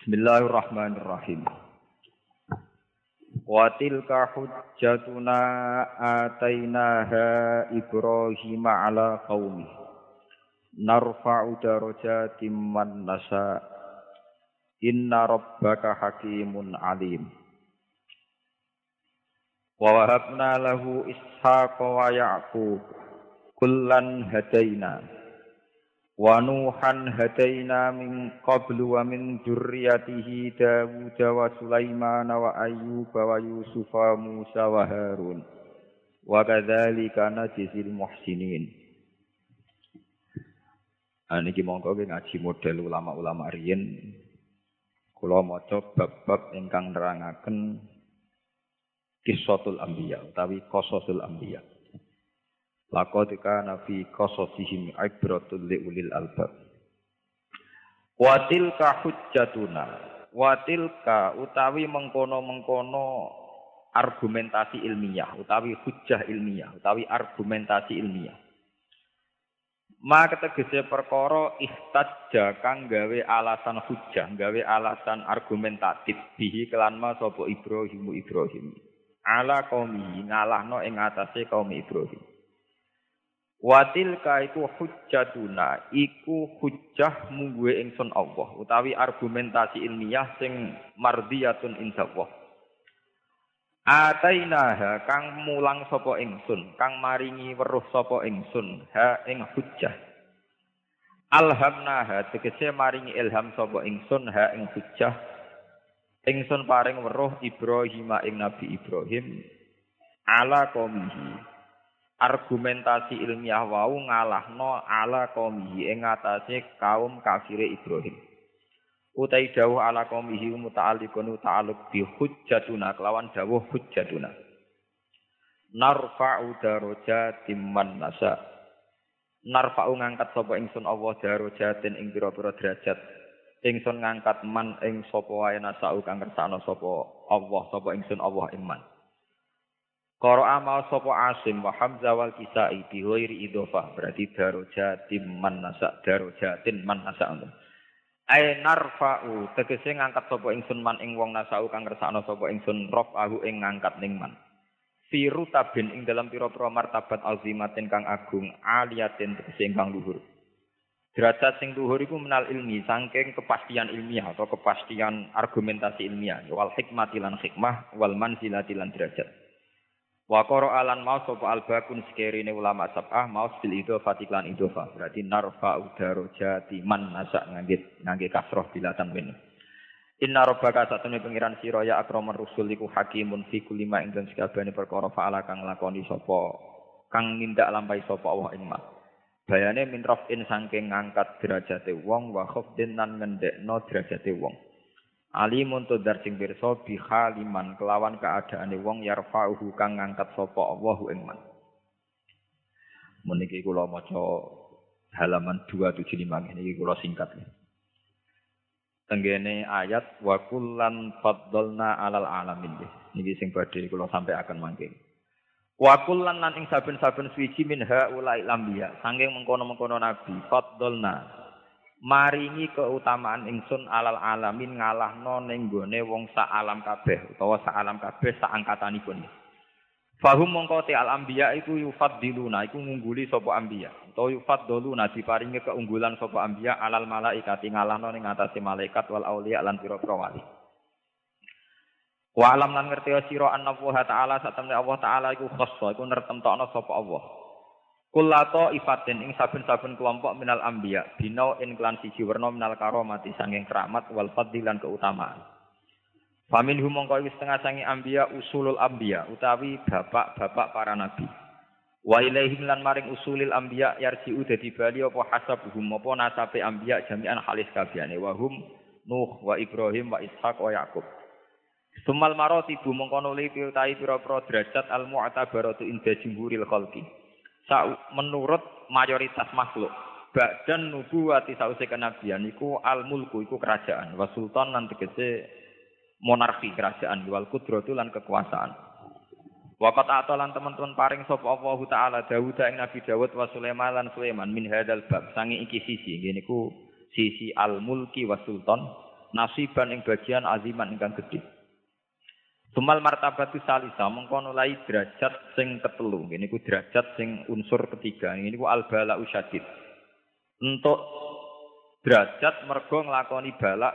Bismillahirrahmanirrahim. Wa tilka hujjatuna atainaha Ibrahim ala qaumi. Narfa'u darajatim man nasa. Inna rabbaka hakimun alim. Wa wahabna lahu ishaqa wa ya'qub. Kullan hadaina. Dawud wa Sulaiman wa Ayyub wa Yusuf wa Musa wa Harun. Wa kadzalika najzil muhsinin. Nah, niki monggo ngaji model ulama-ulama riyen. Kula maca bab-bab ingkang nerangaken kisahul anbiya utawi qasasul anbiya. Laqad kana fi qasasihim ibratul liulil albab. Wa tilka hujjatuna. Wa tilka utawi mengkono-mengkono argumentasi ilmiah utawi hujjah ilmiah utawi argumentasi ilmiah. Ma ketegese perkara ihtajja kang gawe alasan hujjah, gawe alasan argumentatif bihi kelan ma sapa Ibrahim Ibrahim. Ala qaumi ngalahno ing atase kaum Ibrahim. Watil iku hujjatuna iku hujjah mungguwe ingsun Allah utawi argumentasi ilmiah sing mardiyatun indallah. Atainaha kang mulang sapa ingsun, kang maringi weruh sapa ingsun ha ing hujjah. Alhamnaha tegese maringi ilham sapa ingsun ha ing hujjah. Ingsun paring weruh Ibrahim ing Nabi Ibrahim ala qaumihi argumentasi ilmiah wau ngalahno ala qaumihi ing atase kaum kafire Ibrahim. Utai dawuh ala qaumihi muta'alliqun ta'alluq bi hujjatuna kelawan dawuh hujjatuna. Narfa'u darajatim man nasa. Narfa'u ngangkat sapa ingsun Allah darajatin ing pira-pira derajat. Ingsun ngangkat man ing sapa wae nasau kang kersane sapa Allah sapa ingsun Allah iman. Qara'a ma sapa Asim wa Hamzah wal Kisai bi ghairi idhofah berarti darajatin man nasa darajatin man nasa Ai narfa'u tegese ngangkat sapa ingsun man ing wong nasau kang kersakno sapa ingsun raf'ahu ing ngangkat ning man. Fi rutabin ing dalam pira-pira martabat azimatin kang agung aliyatin tegese kang luhur. Derajat sing luhur iku menal ilmi saking kepastian ilmiah atau kepastian argumentasi ilmiah wal hikmati lan hikmah wal manzilati lan derajat. Wa qara alan maus sapa albakun sekerine ulama sab'ah maus bil idhofah iklan idhofah. Berarti narfa udarojati man nasak ngangge ngangge kasroh bilatan wen. Inna rabbaka satune pengiran sira ya akramur rusul iku hakimun fi kulli ma ing sakabehane perkara fa'ala kang lakoni sapa kang nindak lampahi sapa Allah ing Bayane min rafin saking ngangkat derajate wong wa khafdin nan ngendekno derajate wong. Alimun tudar sing pirsa bi haliman kelawan keadaane wong yarfa'uhu kang ngangkat sapa Allahu ing man. Meniki kula maca halaman 275 niki kula singkat. Tenggene ayat wa kullan faddalna alal alamin. Niki sing badhe kula sampai akan mangke. Wa kullan lan ing saben-saben suci min haulail lambiya, saking mengkono-mengkono nabi faddalna maringi keutamaan ingsun alal alamin ngalahno ning gone wong sak alam kabeh utawa sak alam kabeh sak angkatanipun. Fahum mongko te al anbiya iku yufaddiluna iku ngungguli sapa anbiya utawa yufaddaluna diparingi keunggulan sapa anbiya alal malaikati ngalahno ning atase malaikat wal auliya lan pira-pira wali. Wa alam lan ngerti sira anna Allah taala satemene Allah taala iku khassa iku nertemtokno sapa Allah. Kulato ifatin ing saben-saben kelompok minal ambia binau in klan siji werna minal karomati sanging keramat wal fadilan keutamaan. Famin humongko wis setengah sangi ambia usulul ambia utawi bapak-bapak para nabi. Wa ilaihim lan maring usulil ambia yarji'u dadi bali apa hasabuhum apa nasabe ambia jami'an halis kabehane wa hum Nuh wa Ibrahim wa Ishak wa Yakub. Sumal maratibu mongko nuli piutai pira-pira derajat al mu'tabaratu inda jumhuril khalqi menurut mayoritas makhluk. Badan nubuwati sause kenabian iku al mulku iku kerajaan, wa sultan lan tegese monarki kerajaan wal kudratu lan kekuasaan. Waqat atolan teman-teman paring sapa Allah taala Dawud ing Nabi Dawud wa Sulaiman lan Sulaiman min hadal bab sangi iki sisi ngene sisi al mulki wa sultan nasiban ing bagian aziman ingkang gedhe. Sumal martabatu salisa mengkono lai derajat sing ketelu. Ini ku derajat sing unsur ketiga. Ini ku al bala usyadid. Untuk derajat mergo nglakoni balak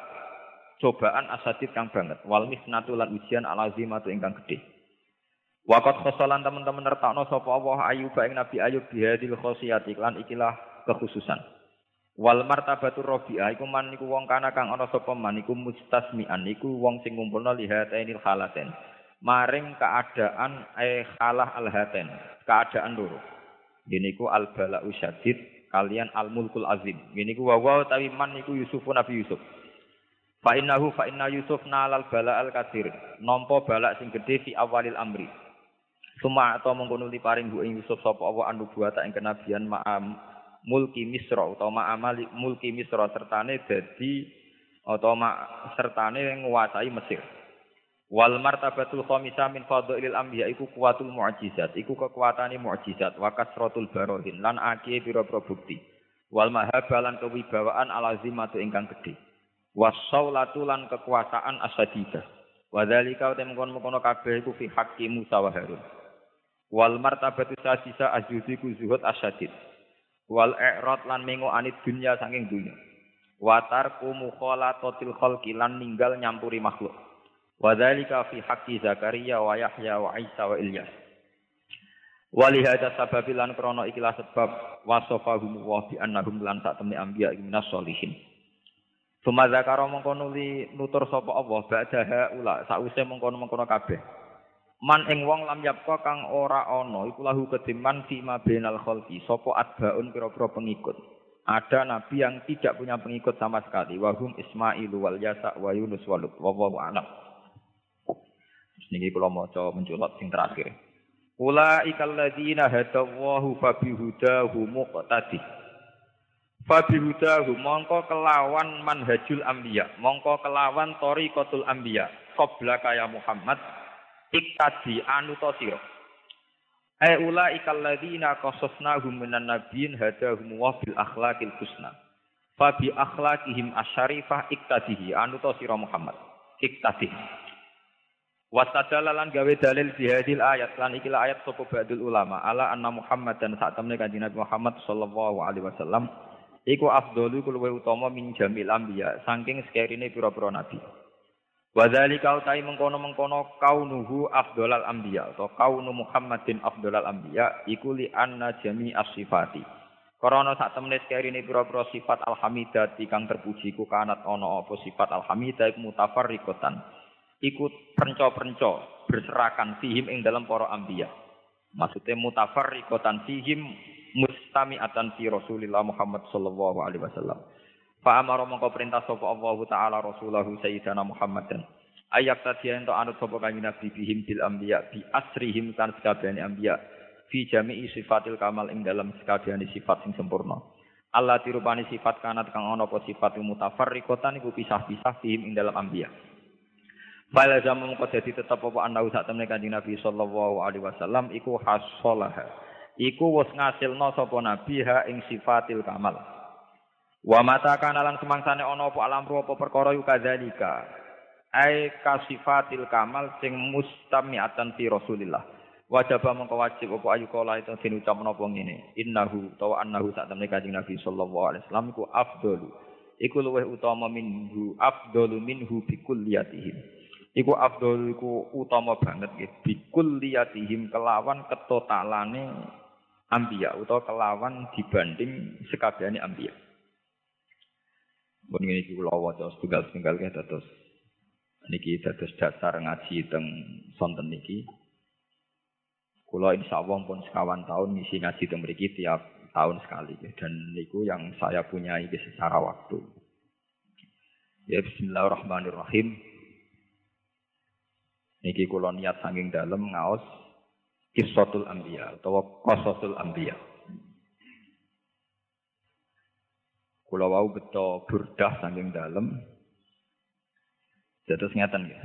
cobaan asadid kang banget. Wal misnatu lan ujian al azimatu ingkang gedhe. Wakat khosolan teman-teman nertakno sapa Allah Ayub ing Nabi Ayub bihadil khosiyati lan ikilah kekhususan. Wal martabatu rabi'ah iku man iku wong kana kang ana sapa man iku mustasmi'an iku wong sing ngumpulna lihatainil halaten. Maring keadaan eh halah alhaten, keadaan loro. Ini ku al bala'u syadid kalian al mulkul azim. Ini ku wa tapi man iku Yusufun Nabi Yusuf. Fa innahu fa inna Yusuf nalal bala'al katsir. Nampa balak sing gedhe fi awalil amri. Suma atau mengkono paring bu Yusuf sapa Allah buata ing kenabian ma'am mulki Misra utawa ma'amali mulki Misra sertane dadi utawa sertane nguasai Mesir. Wal martabatul khamisa min fadhilil anbiya iku kuwatul mu'jizat, iku kekuatane mu'jizat wa kasratul barohin lan akeh pira-pira bukti. Wal mahabalan kewibawaan alazimatu ingkang gedhe. Wasaulatu lan kekuasaan asadida. Wa dzalika temkon-kono kabeh iku fi haqqi Musa wa Harun. Wal martabatu sadisa ajudiku zuhud asadid wal i'rad lan mengo anit dunya saking dunya watar mukhalatatil khalqi lan ninggal nyampuri makhluk wa dzalika fi haqqi Zakaria wa Yahya wa Isa wa Ilyas Wali hada sababi lan krono ikilah sebab wasofahum wa bi annahum lan sak temne anbiya minas solihin. Suma zakara mongko nuli nutur sapa Allah ba'daha ula sause mongkono-mongkono kabeh. Man ing wong lam yapka kang ora ana iku lahu kediman fi ma bainal khalqi sapa adbaun pira-pira pengikut. Ada nabi yang tidak punya pengikut sama sekali. Wahum Ismail wal Yasa wa Yunus wa Lut. Wallahu a'lam. Niki kula maca menculot sing terakhir. Ulaikal ladzina hadallahu fabihudahu muqtadi. Fabihudahu mongko kelawan manhajul anbiya, mongko kelawan tariqatul anbiya. Qabla kaya Muhammad iktadi anu to sira? Ai ula ikal ladina qasasnahum minan nabiyyin hadahum wa bil akhlaqil husna. Fa bi akhlaqihim asyarifah iktadihi. Anu to sira Muhammad? Iktadi. Wastadalalan gawe dalil di hadil ayat. Lan ikilah ayat sapa ba'dul ulama? Ala anna Muhammad dan saat temne kanjeng Nabi Muhammad sallallahu alaihi wasallam iku afdalu luwih utama min jamil anbiya saking sekerine pira-pira nabi. Wadzalika utai mengkono-mengkono kaunuhu afdolal anbiya atau kaunu Muhammadin afdolal anbiya iku li anna jami as-sifati. Karena sak temene ini pira-pira sifat alhamidah kang terpuji ku kanat ana apa sifat alhamidah iku mutafarriqatan. Iku perenco-perenco berserakan fihim ing dalam para anbiya. Maksudnya mutafarriqatan fihim mustami'atan fi Rasulillah Muhammad sallallahu alaihi wasallam. Fa amara mongko perintah sapa Allah taala rasulahu sayyidina Muhammadan. Ayak tadi ento anut sapa kanjeng Nabi bihim bil anbiya bi asrihim kan sekabehane anbiya fi jami'i sifatil kamal ing dalam sekabehane sifat sing sempurna. Allah dirupani sifat kanat kang ana apa sifat mutafarriqatan iku pisah-pisah bihim ing dalam anbiya. Fala zaman mongko dadi tetep apa ana sak temne kanjeng Nabi sallallahu alaihi wasallam iku hasolaha. Iku wis ngasilno sapa nabi ha ing sifatil kamal. Wa mata kana lan semangsane ana apa alam apa perkara yu kadzalika. Ai kasifatil kamal sing mustami'atan fi Rasulillah. Wajib mongko wajib apa ayu kala itu den ucap napa ngene. Innahu tawa annahu sak temne Kanjeng Nabi sallallahu alaihi wasallam iku afdalu. Iku luweh utama minhu afdalu minhu bi kulliyatihim. Iku afdalu iku utama banget nggih bi kulliyatihim kelawan ketotalane ambiya utawa kelawan dibanding sekabehane ambiya. Pun ini kula waca setunggal-setunggal ke dados niki dados dasar ngaji teng sonten niki. Kula insyaallah pun sekawan tahun ngisi ngaji teng mriki tiap tahun sekali dan niku yang saya punya ini secara waktu. Ya bismillahirrahmanirrahim. Niki kula niat saking dalem ngaos Kisatul Anbiya atau Qasasul Anbiya. Kula wau beto burdah saking dalem. Dados ngeten ya.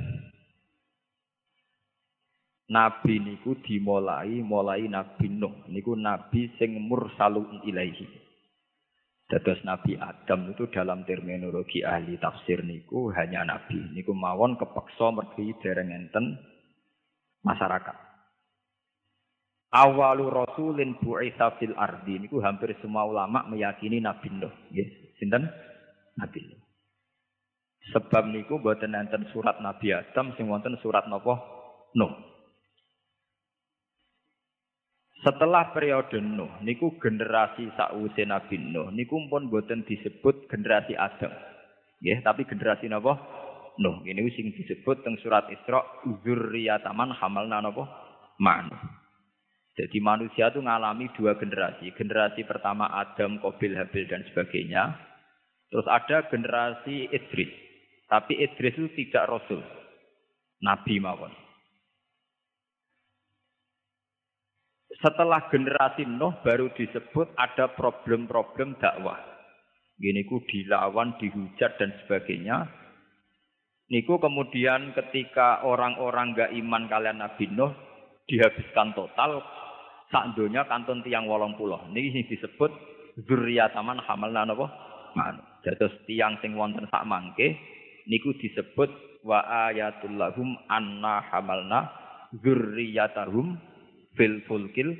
Nabi niku dimulai mulai Nabi Nuh niku nabi sing mursalun ilaihi. Dados Nabi Adam itu dalam terminologi ahli tafsir niku hanya nabi. Niku mawon kepeksa mergi dereng enten masyarakat. Awalu rasulin bu'itsa fil ardi niku hampir semua ulama meyakini Nabi Nuh. Nggih, sinten? Nabi Nuh. Sebab niku mboten enten surat Nabi Adam sing wonten surat napa? Nuh. Setelah periode Nuh, niku generasi sakwise Nabi Nuh, niku pun boten disebut generasi Adam. Ya, tapi generasi napa? Nuh. Ini sing disebut teng surat Isra dzurriyataman hamalna napa? Man. Jadi manusia itu mengalami dua generasi. Generasi pertama Adam, Qabil, Habil dan sebagainya. Terus ada generasi Idris. Tapi Idris itu tidak rasul. Nabi mawon. Setelah generasi Nuh baru disebut ada problem-problem dakwah. Gini ku dilawan, dihujat dan sebagainya. Niku kemudian ketika orang-orang gak iman kalian Nabi Nuh dihabiskan total sak donya kantun tiang wolong pulau. Niki disebut zuriyataman hamalna napa? Man. Dados tiang sing wonten sak mangke niku disebut wa ayatul lahum anna hamalna zurriyatahum fil fulkil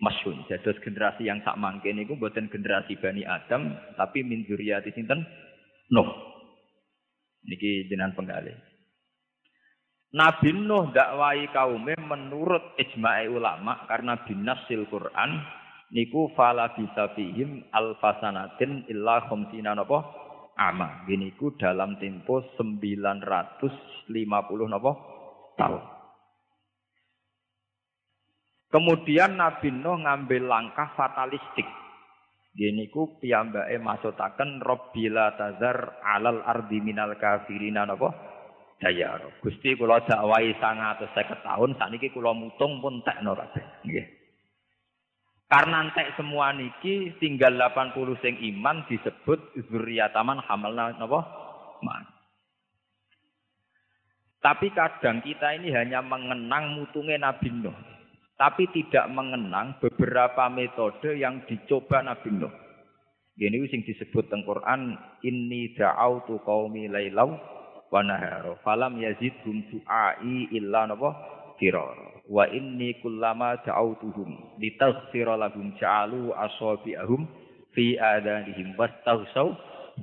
masyun. Jadi generasi yang sak mangke niku buatan generasi Bani Adam tapi min dzurriyyati sinten? Nuh. Niki jenengan penggalih. Nabi Nuh dakwai kaumnya menurut ijma'i ulama karena binasil Quran niku fala bisa fihim alfasanatin illa khamsina napa ama. Gini ku dalam tempo 950 napa tahun. Kemudian Nabi Nuh ngambil langkah fatalistik. Gini ku piyambake maksutaken Rabbila tazar alal ardi minal kafirina napa? Dayar. Gusti kula dakwahi 150 tahun sakniki kula mutung pun tekno kabeh. Nggih. Karena entek semua niki tinggal 80 sing iman disebut zuriyataman hamalna napa? Man. Tapi kadang kita ini hanya mengenang mutungnya Nabi Nuh tapi tidak mengenang beberapa metode yang dicoba Nabi Nuh. Ini sing disebut teng Quran, inni da'autu qaumi lailau wa nahara falam yazidhum du'ai illa napa firara. Wa inni kullama da'autuhum litaghfira lahum ja'alu asabi'ahum fi adanihim wastahsaw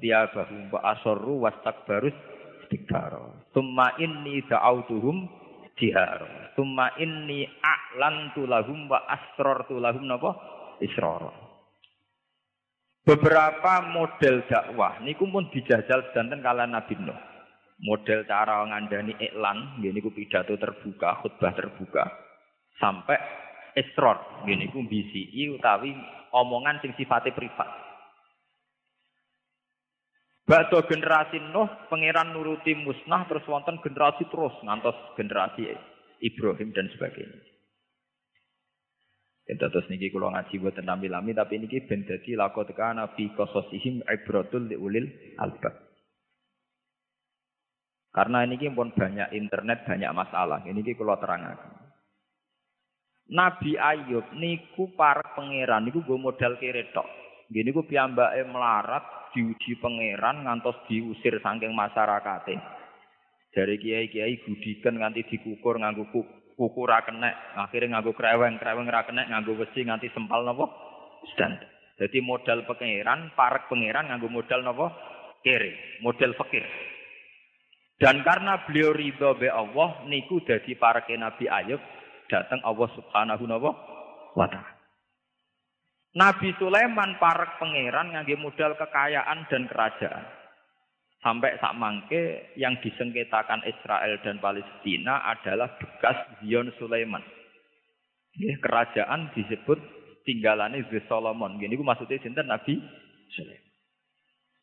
tiabahum wa asarru wastakbarus istikbara. Tumma inni da'autuhum jihara. Summa inni a'lantu lahum wa asrartu lahum napa? Israr. Beberapa model dakwah niku pun dijajal sedanten kala Nabi Nuh. Model cara ngandani iklan, nggih niku pidato terbuka, khutbah terbuka. Sampai israr, nggih niku BCI utawi omongan sing sifatnya privat. Bakdo generasi Nuh, pangeran nuruti musnah terus wonten generasi terus ngantos generasi Ibrahim dan sebagainya. Kita terus niki kalau ngaji buat nami lami tapi niki ben dadi lakot kana fi qasasihim ibratul liulil albab. Karena ini pun banyak internet, banyak masalah. Ini kalau terangkan. Nabi Ayub niku para pangeran niku gue modal keretok. Gini ku piyambake melarat diuji pangeran ngantos diusir saking masyarakatnya. Dari kiai-kiai gudikan nganti dikukur nganggo kuku ra kenek, akhirnya nganggo kreweng, kreweng ra kenek nganggo besi nganti sempal napa? Stand. Jadi modal pangeran, parek pangeran nganggo modal napa? Kere, model fakir. Dan karena beliau ridho be Allah, niku dadi parek Nabi Ayub, datang Allah Subhanahu wa taala. Nabi Sulaiman parek pangeran nganggo modal kekayaan dan kerajaan. Sampai sak mangke yang disengketakan Israel dan Palestina adalah bekas Zion Sulaiman. Kerajaan disebut tinggalannya The Solomon. Gini maksudnya sinten Nabi Sulaiman.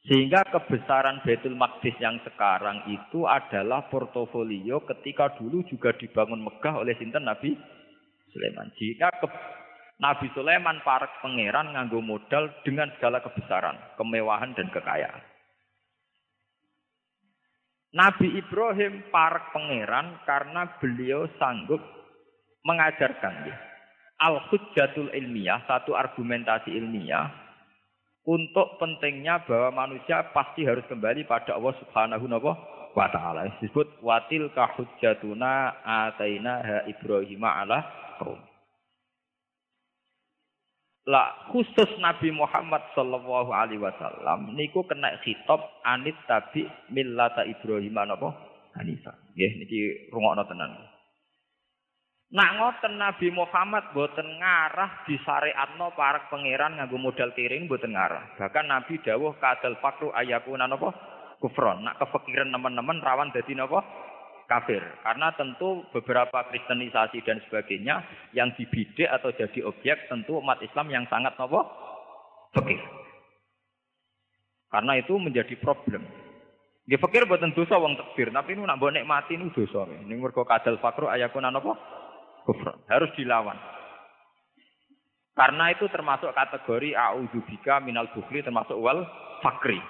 Sehingga kebesaran Betul Maqdis yang sekarang itu adalah portofolio ketika dulu juga dibangun megah oleh sinten Nabi Sulaiman. Jika ke, Nabi Sulaiman para pangeran nganggo modal dengan segala kebesaran, kemewahan dan kekayaan. Nabi Ibrahim parek pangeran karena beliau sanggup mengajarkan ya. Al-hujjatul ilmiah, satu argumentasi ilmiah untuk pentingnya bahwa manusia pasti harus kembali pada Allah Subhanahu wa taala. Disebut watil kahujjatuna ataina ha Ibrahim ala kaum. Lah khusus Nabi Muhammad sallallahu alaihi wasallam niku kena khitab anit tabi millata Ibrahim napa Hanifah. Nggih niki rungokno tenan. Nak ngoten Nabi Muhammad boten ngarah disyariatno para pangeran nganggo modal kiring boten ngarah. Bahkan Nabi dawuh kadal fakru ayakuna napa kufron. Nak kefikiran teman-teman rawan dadi napa kafir. Karena tentu beberapa kristenisasi dan sebagainya yang dibidik atau jadi objek tentu umat Islam yang sangat napa fakir. Karena itu menjadi problem. Nggih fakir boten dosa wong takbir, tapi nu nak mbok mati nu dosa. Ning mergo kadal fakru ayakuna napa kufran. Harus dilawan. Karena itu termasuk kategori a'udzubika minal bukhli termasuk wal fakri.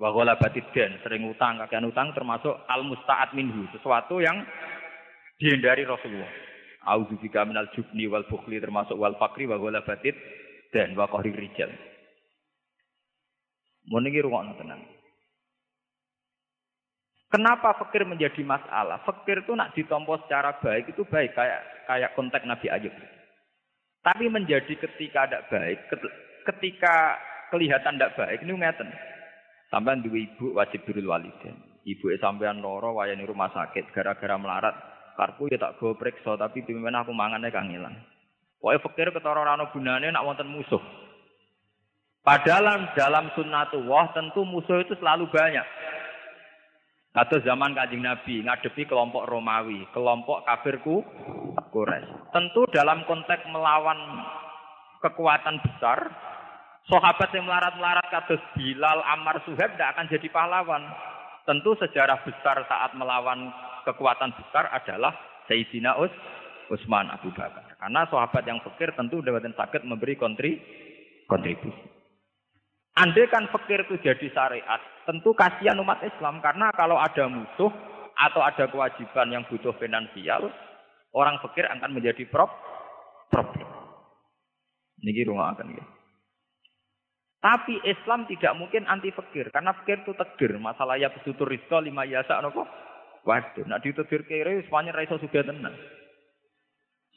Wa ghalabati dan sering utang, kakean utang termasuk al musta'at minhu, sesuatu yang dihindari Rasulullah. A'udzubika minal jubni wal bukhli termasuk wal fakri wa ghalabati dan wa rijal. Mun iki rungokno tenan. Kenapa fakir menjadi masalah? Fakir itu nak ditompo secara baik itu baik kayak kayak konteks Nabi Ayub. Tapi menjadi ketika tidak baik, ketika kelihatan tidak baik ini ngeten. Sampai dua ibu wajib birul walidain. Ibu sampean loro wayani rumah sakit gara-gara melarat. Karpu ya tak go periksa tapi pimpin aku mangannya kangilan. Pokoknya fakir ketara rano gunane nak wonten musuh. Padahal dalam sunnatullah tentu musuh itu selalu banyak. Atau zaman kajing Nabi ngadepi kelompok Romawi, kelompok kafirku Quraisy. Tentu dalam konteks melawan kekuatan besar, sahabat yang melarat-melarat kados Bilal, Ammar, Suhaib tidak akan jadi pahlawan. Tentu sejarah besar saat melawan kekuatan besar adalah Sayyidina Us, Utsman Abu Bakar. Karena sahabat yang fakir tentu dapat sakit memberi kontri, kontribusi. Andai kan fakir itu jadi syariat, tentu kasihan umat Islam karena kalau ada musuh atau ada kewajiban yang butuh finansial, orang fakir akan menjadi prop problem. Rumah akan ya. Tapi Islam tidak mungkin anti fakir karena fakir itu tegir. Masalah ya pesutur rizqa lima yasa nopo. Waduh, nak ditegur kere semuanya raiso sudah tenang.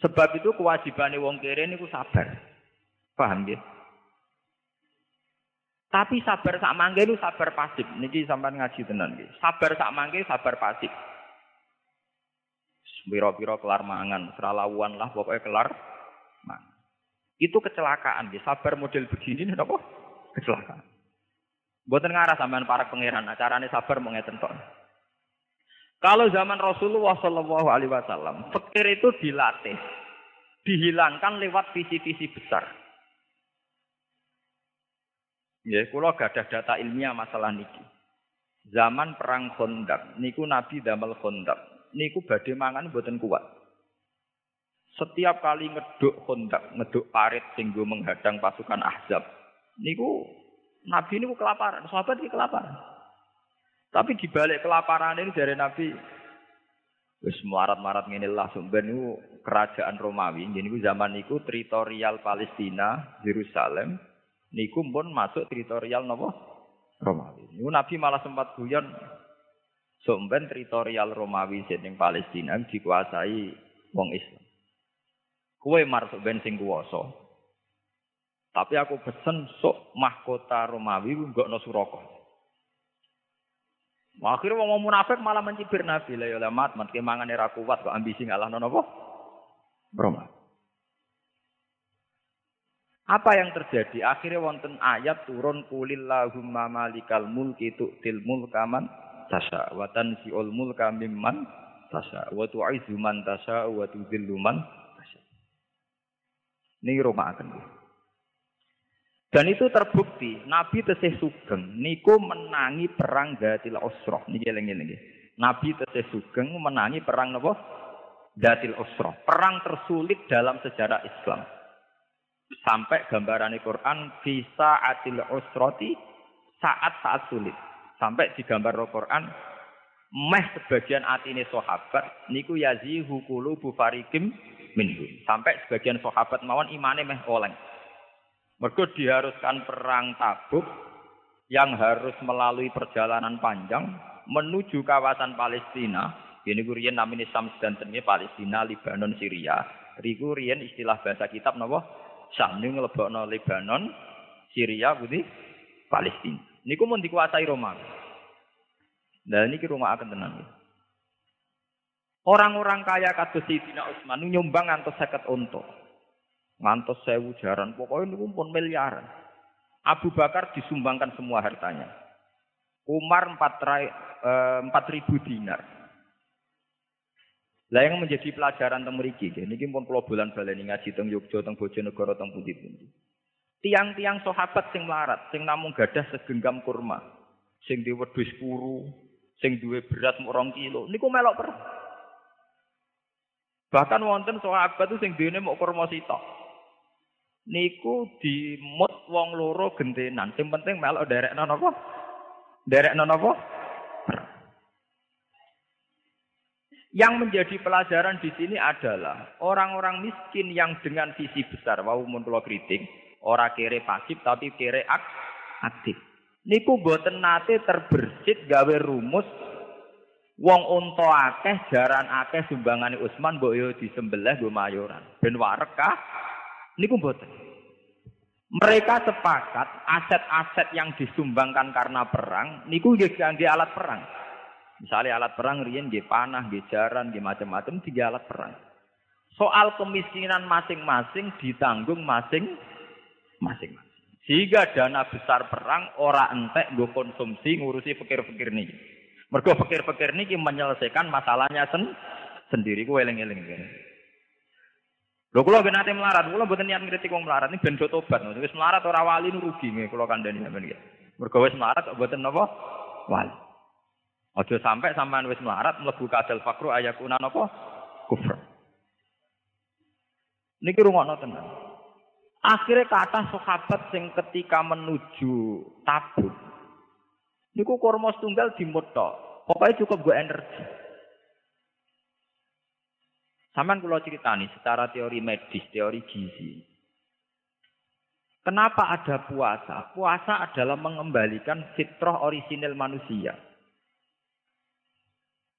Sebab itu kewajiban wong kere ini sabar. Paham ya? Tapi sabar sak mangke itu sabar pasif. Niki sampean ngaji tenan nggih. Sabar sak mangke sabar pasif. Biro-biro kelar mangan, seralawan lah pokoknya kelar mangan. Itu kecelakaan nggih. Sabar model begini napa? Kecelakaan. Mboten ngarah sampean para pangeran, acarane sabar mau ngeten. Kalau zaman Rasulullah Shallallahu Alaihi Wasallam, fakir itu dilatih, dihilangkan lewat visi-visi besar. Ya, kula gadah data ilmiah masalah niki. Zaman perang Khandaq niku Nabi damel Khandaq. Niku badhe mangan mboten kuat. Setiap kali ngeduk Khandaq, ngeduk parit sing menghadang pasukan Ahzab, niku Nabi niku kelaparan, sahabat iki kelaparan. Tapi di balik kelaparan ini dari Nabi wis marat-marat ngene lah sumber niku kerajaan Romawi. Jadi niku zaman niku teritorial Palestina, Yerusalem, niku pun masuk teritorial nopo Romawi. Niku Nabi malah sempat guyon somben teritorial Romawi sing Palestina dikuasai wong Islam. Kue masuk ben sing kuwasa. Tapi aku pesen sok mahkota Romawi enggak no suroko. Akhirnya wong munafik malah mencibir Nabi lah ya mat mat kemangan era kuat kok ambisi ngalah nono apa? Romawi. Apa yang terjadi? Akhirnya wonten ayat turun kulillahumma malikal mulki tu'til mulka man tasha wa tansi'ul mulka mimman tasha wa tu'izu man tasha wa tudhillu man tasha. Ini rumah akan dan itu terbukti Nabi tesih sugeng niku menangi perang Datil Usrah. Niki eling-eling Nabi tesih sugeng menangi perang napa Datil Usrah. Perang tersulit dalam sejarah Islam. Sampai gambaran Quran bisa atil usroti saat-saat sulit. Sampai di gambar Al-Quran meh sebagian atine sahabat niku yazihu qulubu farikim minhum. Sampai sebagian sahabat mawon imane meh oleng. Mergo diharuskan perang Tabuk yang harus melalui perjalanan panjang menuju kawasan Palestina. Ini kurian namanya Samsdan Palestina, Libanon, Syria. Riku riyen istilah bahasa kitab napa? Sam niku nglebokno Lebanon, Syria, putih Palestina. Niku mun dikuasai Roma. Nah ini rumah akan tenang. Orang-orang kaya kados Sayyidina Utsman nyumbang ngantos 50 unta. Ngantos sewu jaran, pokoknya niku pun miliaran. Abu Bakar disumbangkan semua hartanya. Umar 4 eh, dinar. Lah yang menjadi pelajaran teng mriki, niki pun kula bulan baleni ngaji teng Yogyakarta, teng Bojonegoro, teng pundi-pundi. Tiang-tiang sahabat sing melarat, sing namung gadah segenggam kurma, sing di wedhus puru, sing duwe beras mung rong kilo, niku melok perang. Bahkan wonten sahabat itu sing duwene mok kurma sitok. Niku dimut wong loro gentenan, sing penting melok derekno napa? Derekno napa? Yang menjadi pelajaran di sini adalah orang-orang miskin yang dengan visi besar, wau mun kritik, Ora kere pasif tapi kere ak aktif. Niku boten nate terbersit gawe rumus wong unta akeh jaran akeh sumbangane Utsman mbok yo disembelih nggo mayoran. Ben warek? Niku boten. Mereka sepakat aset-aset yang disumbangkan karena perang niku nggih kangge alat perang. Misalnya alat perang riyen nggih panah, nggih jaran, nggih macam-macam tiga alat perang. Soal kemiskinan masing-masing ditanggung masing masing-masing. Sehingga dana besar perang ora entek nggo konsumsi ngurusi pikir-pikir nih. Mergo pikir-pikir niki menyelesaikan masalahnya sen sendiri ku eling-eling. Lho kula ben ate melarat, kula mboten niat ngritik wong melarat, ini ben do tobat. Wis melarat ora wali rugi nggih kula kandhani sampean iki. Mergo wis melarat kok mboten napa? Wali. Aja sampai sampean wis melarat mlebu kadal fakru ayakuna napa? Kufur. Niki rungokno tenan. Akhirnya kata sahabat sing ketika menuju tabut. Niku kormos tunggal dimutto. Pokoknya cukup gue energi. Saman kalau ceritani secara teori medis, teori gizi. Kenapa ada puasa? Puasa adalah mengembalikan fitrah orisinil manusia.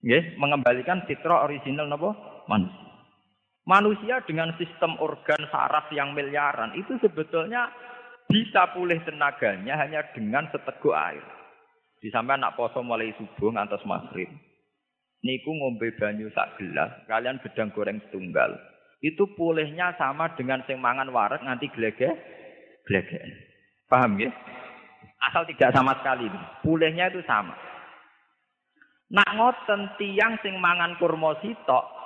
Yes, mengembalikan fitrah orisinal nopo manusia. Manusia dengan sistem organ saraf yang miliaran itu sebetulnya bisa pulih tenaganya hanya dengan seteguk air. Di sampai anak poso mulai subuh ngantos maghrib. Niku ngombe banyu sak gelas, kalian gedang goreng setunggal. Itu pulihnya sama dengan sing mangan warek nganti glege glege. Paham ya? Asal tidak sama sekali. Pulihnya itu sama. Nak ngoten tiang sing mangan kurma sitok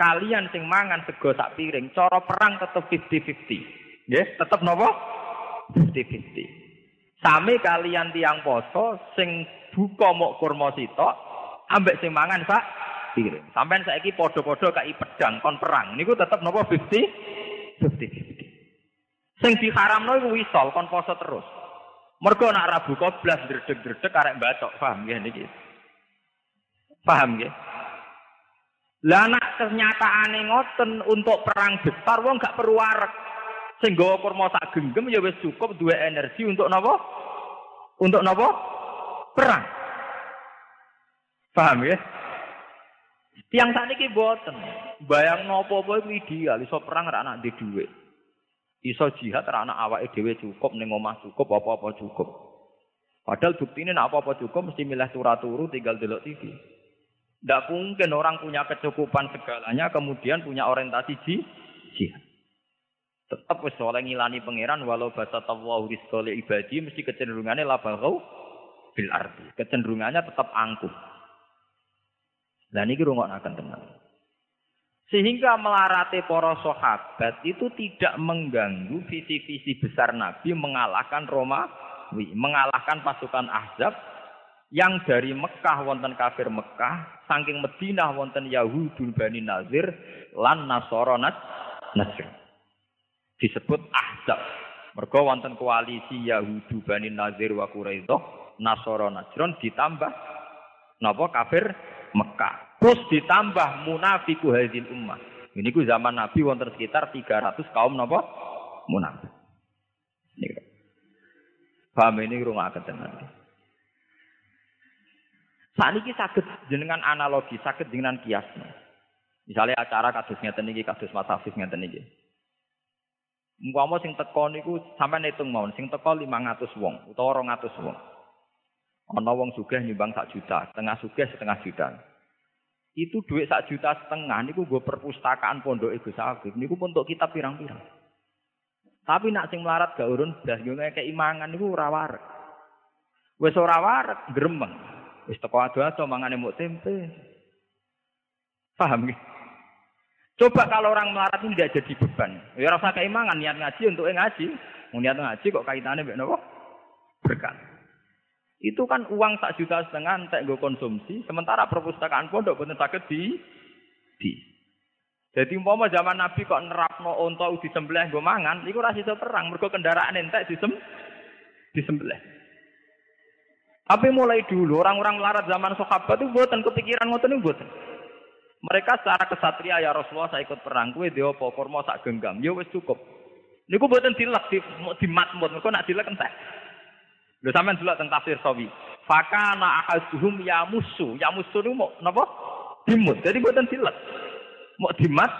kalian sing mangan sego sak piring, cara perang tetep 50-50. Nggih, tetep napa? 50-50. Sami kalian tiang poso sing buka mok kurma sitok, ambek sing mangan sak piring. Sampeyan saiki padha-padha kai pedang kon perang. Niku tetep napa 50 50-50. Sing diharamno iku wisol kon poso terus. Mergo nak rabu koblas dredeg-dredeg arek batok, paham nggih niki? Paham nggih? Lah nak kenyataane ngoten untuk perang besar wong gak perlu arek. Sing gawa kurma sak genggam ya wis cukup duwe energi untuk napa? Untuk napa? Perang. Paham ya? Tiang sakniki boten. Bayang nopo iku ideal iso perang ra anak di dhuwit. Iso jihad ra anak awake dhewe cukup ning omah cukup apa-apa cukup. Padahal buktine nek apa-apa cukup mesti milih turu-turu tinggal delok TV. Tidak mungkin orang punya kecukupan segalanya kemudian punya orientasi jihad. Tetap oleh ngilani pangeran walau basa tawahu rizqa ibadi mesti kecenderungannya labagau bil arti. Kecenderungannya tetap angkuh. Dan ini akan tenang. Sehingga melarati para sahabat itu tidak mengganggu visi-visi besar Nabi mengalahkan Romawi, mengalahkan pasukan Ahzab yang dari Mekah wonten kafir Mekah, saking Madinah wonten Yahudul Bani Nazir lan Nasara Nasr. Disebut Ahzab. Mergo wonten koalisi Yahudu Bani Nazir wa Quraidah, Nasara Najron ditambah napa kafir Mekah. Terus ditambah munafiku hadil ummah. Ini ku zaman Nabi wonten sekitar 300 kaum napa munafik. Paham ini rumah tenan. Saat ini sakit jenengan analogi, sakit dengan kias. Misalnya acara kados ngeten iki, kados matafis ngeten iki. Umpama sing teko niku sampean hitung mawon, sing teko 500 wong utawa 200 wong. Ana wong sugih nyumbang sak juta, setengah sugih setengah juta. Itu duit sak juta setengah niku gue perpustakaan pondok Gus Agib niku untuk kita pirang-pirang. Tapi nak sing melarat gak urun blas yo keimangan niku ora warak. Wis ora warak gremeng. Wis teko ado-ado mangane muk tempe. Paham ya? Coba kalau orang melarat ini tidak jadi beban. Ya rasa keimangan niat ngaji untuk ngaji. Niat ngaji kok kaitannya mbek napa? Berkah. Itu kan uang sak juta setengah entek gue konsumsi, sementara perpustakaan pondok boten saged di di. Jadi umpama zaman Nabi kok nerapno unta disembelih gue mangan, iku iso perang, mergo kendaraan entek disem disembelih. Tapi mulai dulu orang-orang melarat zaman sahabat itu buatan kepikiran ngoten itu buatan. Mereka secara kesatria ya Rasulullah saya ikut perang kue dia apa kurma sak genggam. Ya wis cukup. Niku buatan dilek di di matmut. Mereka nak dilek entek. Lho sampean delok tentang tafsir sawi. Fakana ahaduhum ya musu. Ya musu niku mau napa? Dimut. Jadi buatan dilek. Mau dimat.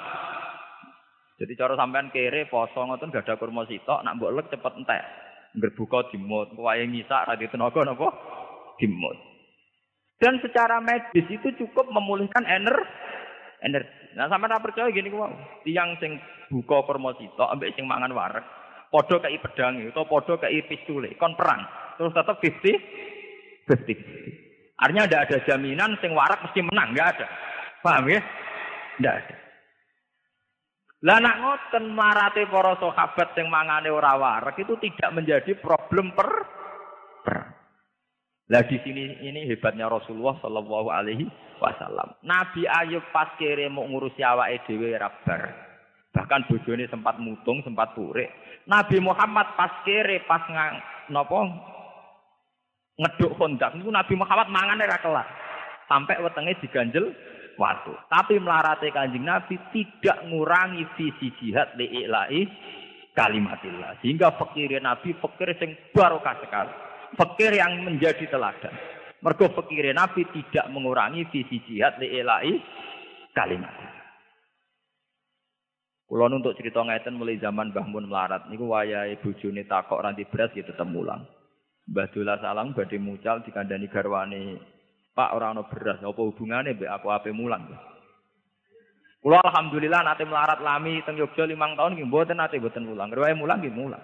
Jadi cara sampean kere poso ngoten gak ada kurma sitok nak mbok lek cepet entek. Berbuka dimut, wae ngisak ra tenaga napa? Dimut. Dan secara medis itu cukup memulihkan ener energi. Nah sama tak percaya gini kau, tiang sing buka kormo sitok, ambek sing mangan warek, podo kei pedang itu, podo kei pistule, kon perang, terus tetap fifty, fifty. Artinya tidak ada jaminan sing warak mesti menang, nggak ada. Paham ya? Tidak ada. Lah nak ngoten marate para sahabat sing mangane ora warak itu tidak menjadi problem per perang. Lah di sini ini hebatnya Rasulullah Shallallahu Alaihi Wasallam. Nabi Ayub pas kere mau ngurusi awake dhewe rabar. Bahkan bojone sempat mutung, sempat purik. Nabi Muhammad pas kere pas ngang nopo ngeduk kondak niku Nabi Muhammad mangan era kelar. Sampai wetenge diganjel waktu. Tapi melarate Kanjeng Nabi tidak ngurangi visi jihad li'ila'i kalimatillah. Sehingga fakir Nabi fakir sing barokah sekali fakir yang menjadi teladan. Mergo fakir Nabi tidak mengurangi visi jihad li ilai kalimat. Kulo untuk cerita ngeten mulai zaman Mbah Mun melarat niku wayahe bojone takok ranti beras ya tetep mulang. Mbah Dula Salang badhe mucal dikandani garwane, Pak ora ana beras, apa hubungane mbek aku ape mulang? Kulo alhamdulillah nate melarat lami teng Yogya limang tahun nggih mboten nate mboten mulang. Riwaye mulang nggih mulang.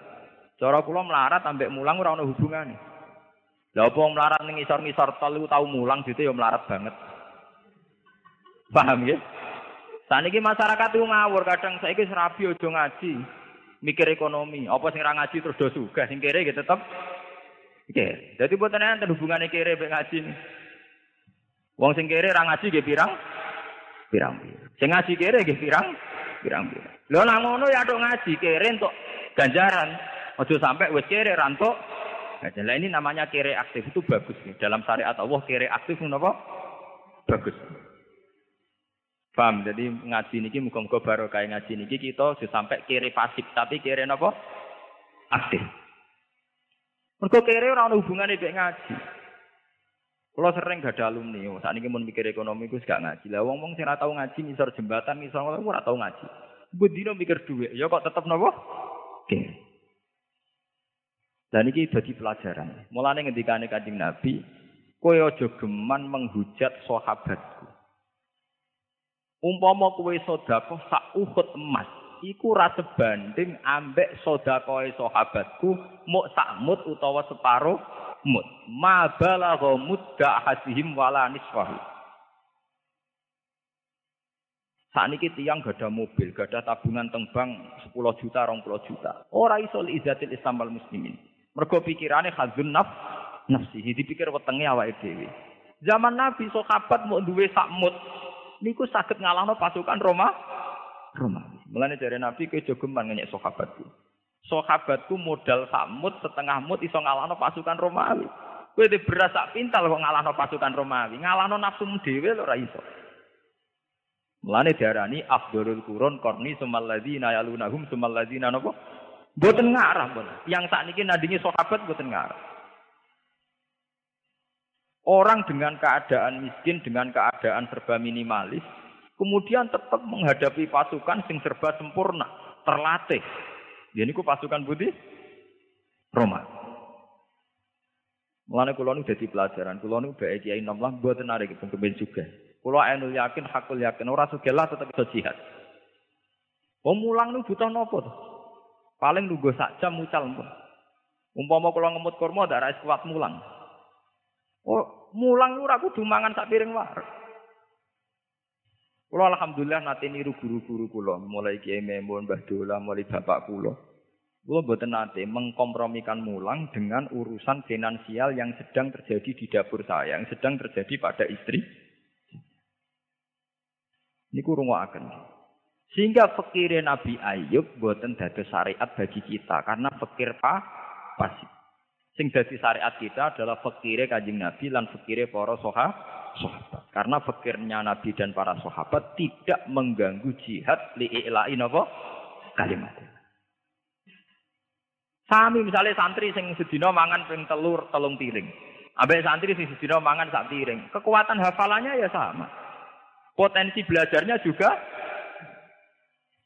Cara melarat ambek mulang ora ana hubungane. Lah apa melarat ning ngisor-ngisor tol iku tau mulang gitu ya melarat banget. Paham ya? Saniki masyarakat itu ngawur, kadang saiki serabi aja ngaji, mikir ekonomi. Apa sing ra ngaji terus do sugih, sing kere gitu tetep Oke, jadi buat enten hubungannya kere mek ngaji. Wong sing kere ra ngaji nggih pirang? Pirang. Sing ngaji kere nggih pirang? Pirang. Lho nang ngono ya tok ngaji kere untuk ganjaran. Aja sampai wis kere rantuk Nah, ini namanya kere aktif itu bagus nih. Dalam syariat Allah kere aktif apa? Bagus. Paham? Jadi ngaji niki muga-muga baru kayak ngaji niki kita sudah sampai kere pasif tapi kere apa? Aktif. Mergo kere ora ono hubungane ngaji. Kalau sering gak ada alumni, oh, saat ini mau mikir ekonomi gue gak ngaji. Lah wong wong ora tau ngaji misal jembatan misal ora tau ngaji. Gue dino mikir duit, ya kok tetep nopo? Oke. Dan ini jadi pelajaran. Mulane ngendikane Kanjeng Nabi, kowe aja geman menghujat sahabatku. Umpama kowe sedekah sak uhud emas, iku ra sebanding ambek sedekahe sahabatku muk sak mut utawa separo mut. Ma balagha mudda hasihim wala nisfahu. Ini tiang gak ada mobil, gak ada tabungan tembang 10 juta, 20 juta. Ora iso izatil Islam muslimin. Mergo pikirane khadzun naf nafsi, dipikir wetenge awake dhewe. Zaman Nabi sahabat mau duwe sakmut niku saged ngalahno pasukan Roma Roma. Mulane dari Nabi ke jogeman ngenyek sahabatku. Sahabatku modal sakmut setengah mut iso ngalahno pasukan Romawi. Kowe di beras sak pintal kok ngalahno pasukan Romawi, ngalahno nafsu dhewe ora iso. Mulane diarani afdhalul qurun qarni sumal ladzina yalunahum sumal ladzina Mboten ngarah, mboten. Yang saat ini nandingi sahabat mboten ngarah. Orang dengan keadaan miskin, dengan keadaan serba minimalis, kemudian tetap menghadapi pasukan sing serba sempurna, terlatih. Jadi ku pasukan budi Roma. Mulane kula nu dadi pelajaran, kula nu bae kiai nom lah mboten arek kepen juga. Kula ainul yakin, hakul yakin ora sugih tetep iso jihad. Wong mulang nu butuh nopo to? Paling nunggu sak jam mucal pun. Umpama kula ngemut kurma ndak kuat mulang. Oh, mulang ora kudu mangan sak piring war. Kula alhamdulillah nate niru guru-guru kula, mulai Kiai Memun, Mbah Dola, mulai bapak kula. Kula mboten nate mengkompromikan mulang dengan urusan finansial yang sedang terjadi di dapur saya, yang sedang terjadi pada istri. Niku rungokaken. Sehingga fikir Nabi Ayub boten dados syariat bagi kita karena fikir pa pasif. Sing dadi syariat kita adalah fakire Kanjeng Nabi lan fakire para sahabat. Karena fakirnya Nabi dan para sahabat tidak mengganggu jihad li'i'la'i napa kalimat. Sami misalnya santri sing sedina mangan ping telur telung piring. Ambek santri sing sedina mangan sak piring. Kekuatan hafalannya ya sama. Potensi belajarnya juga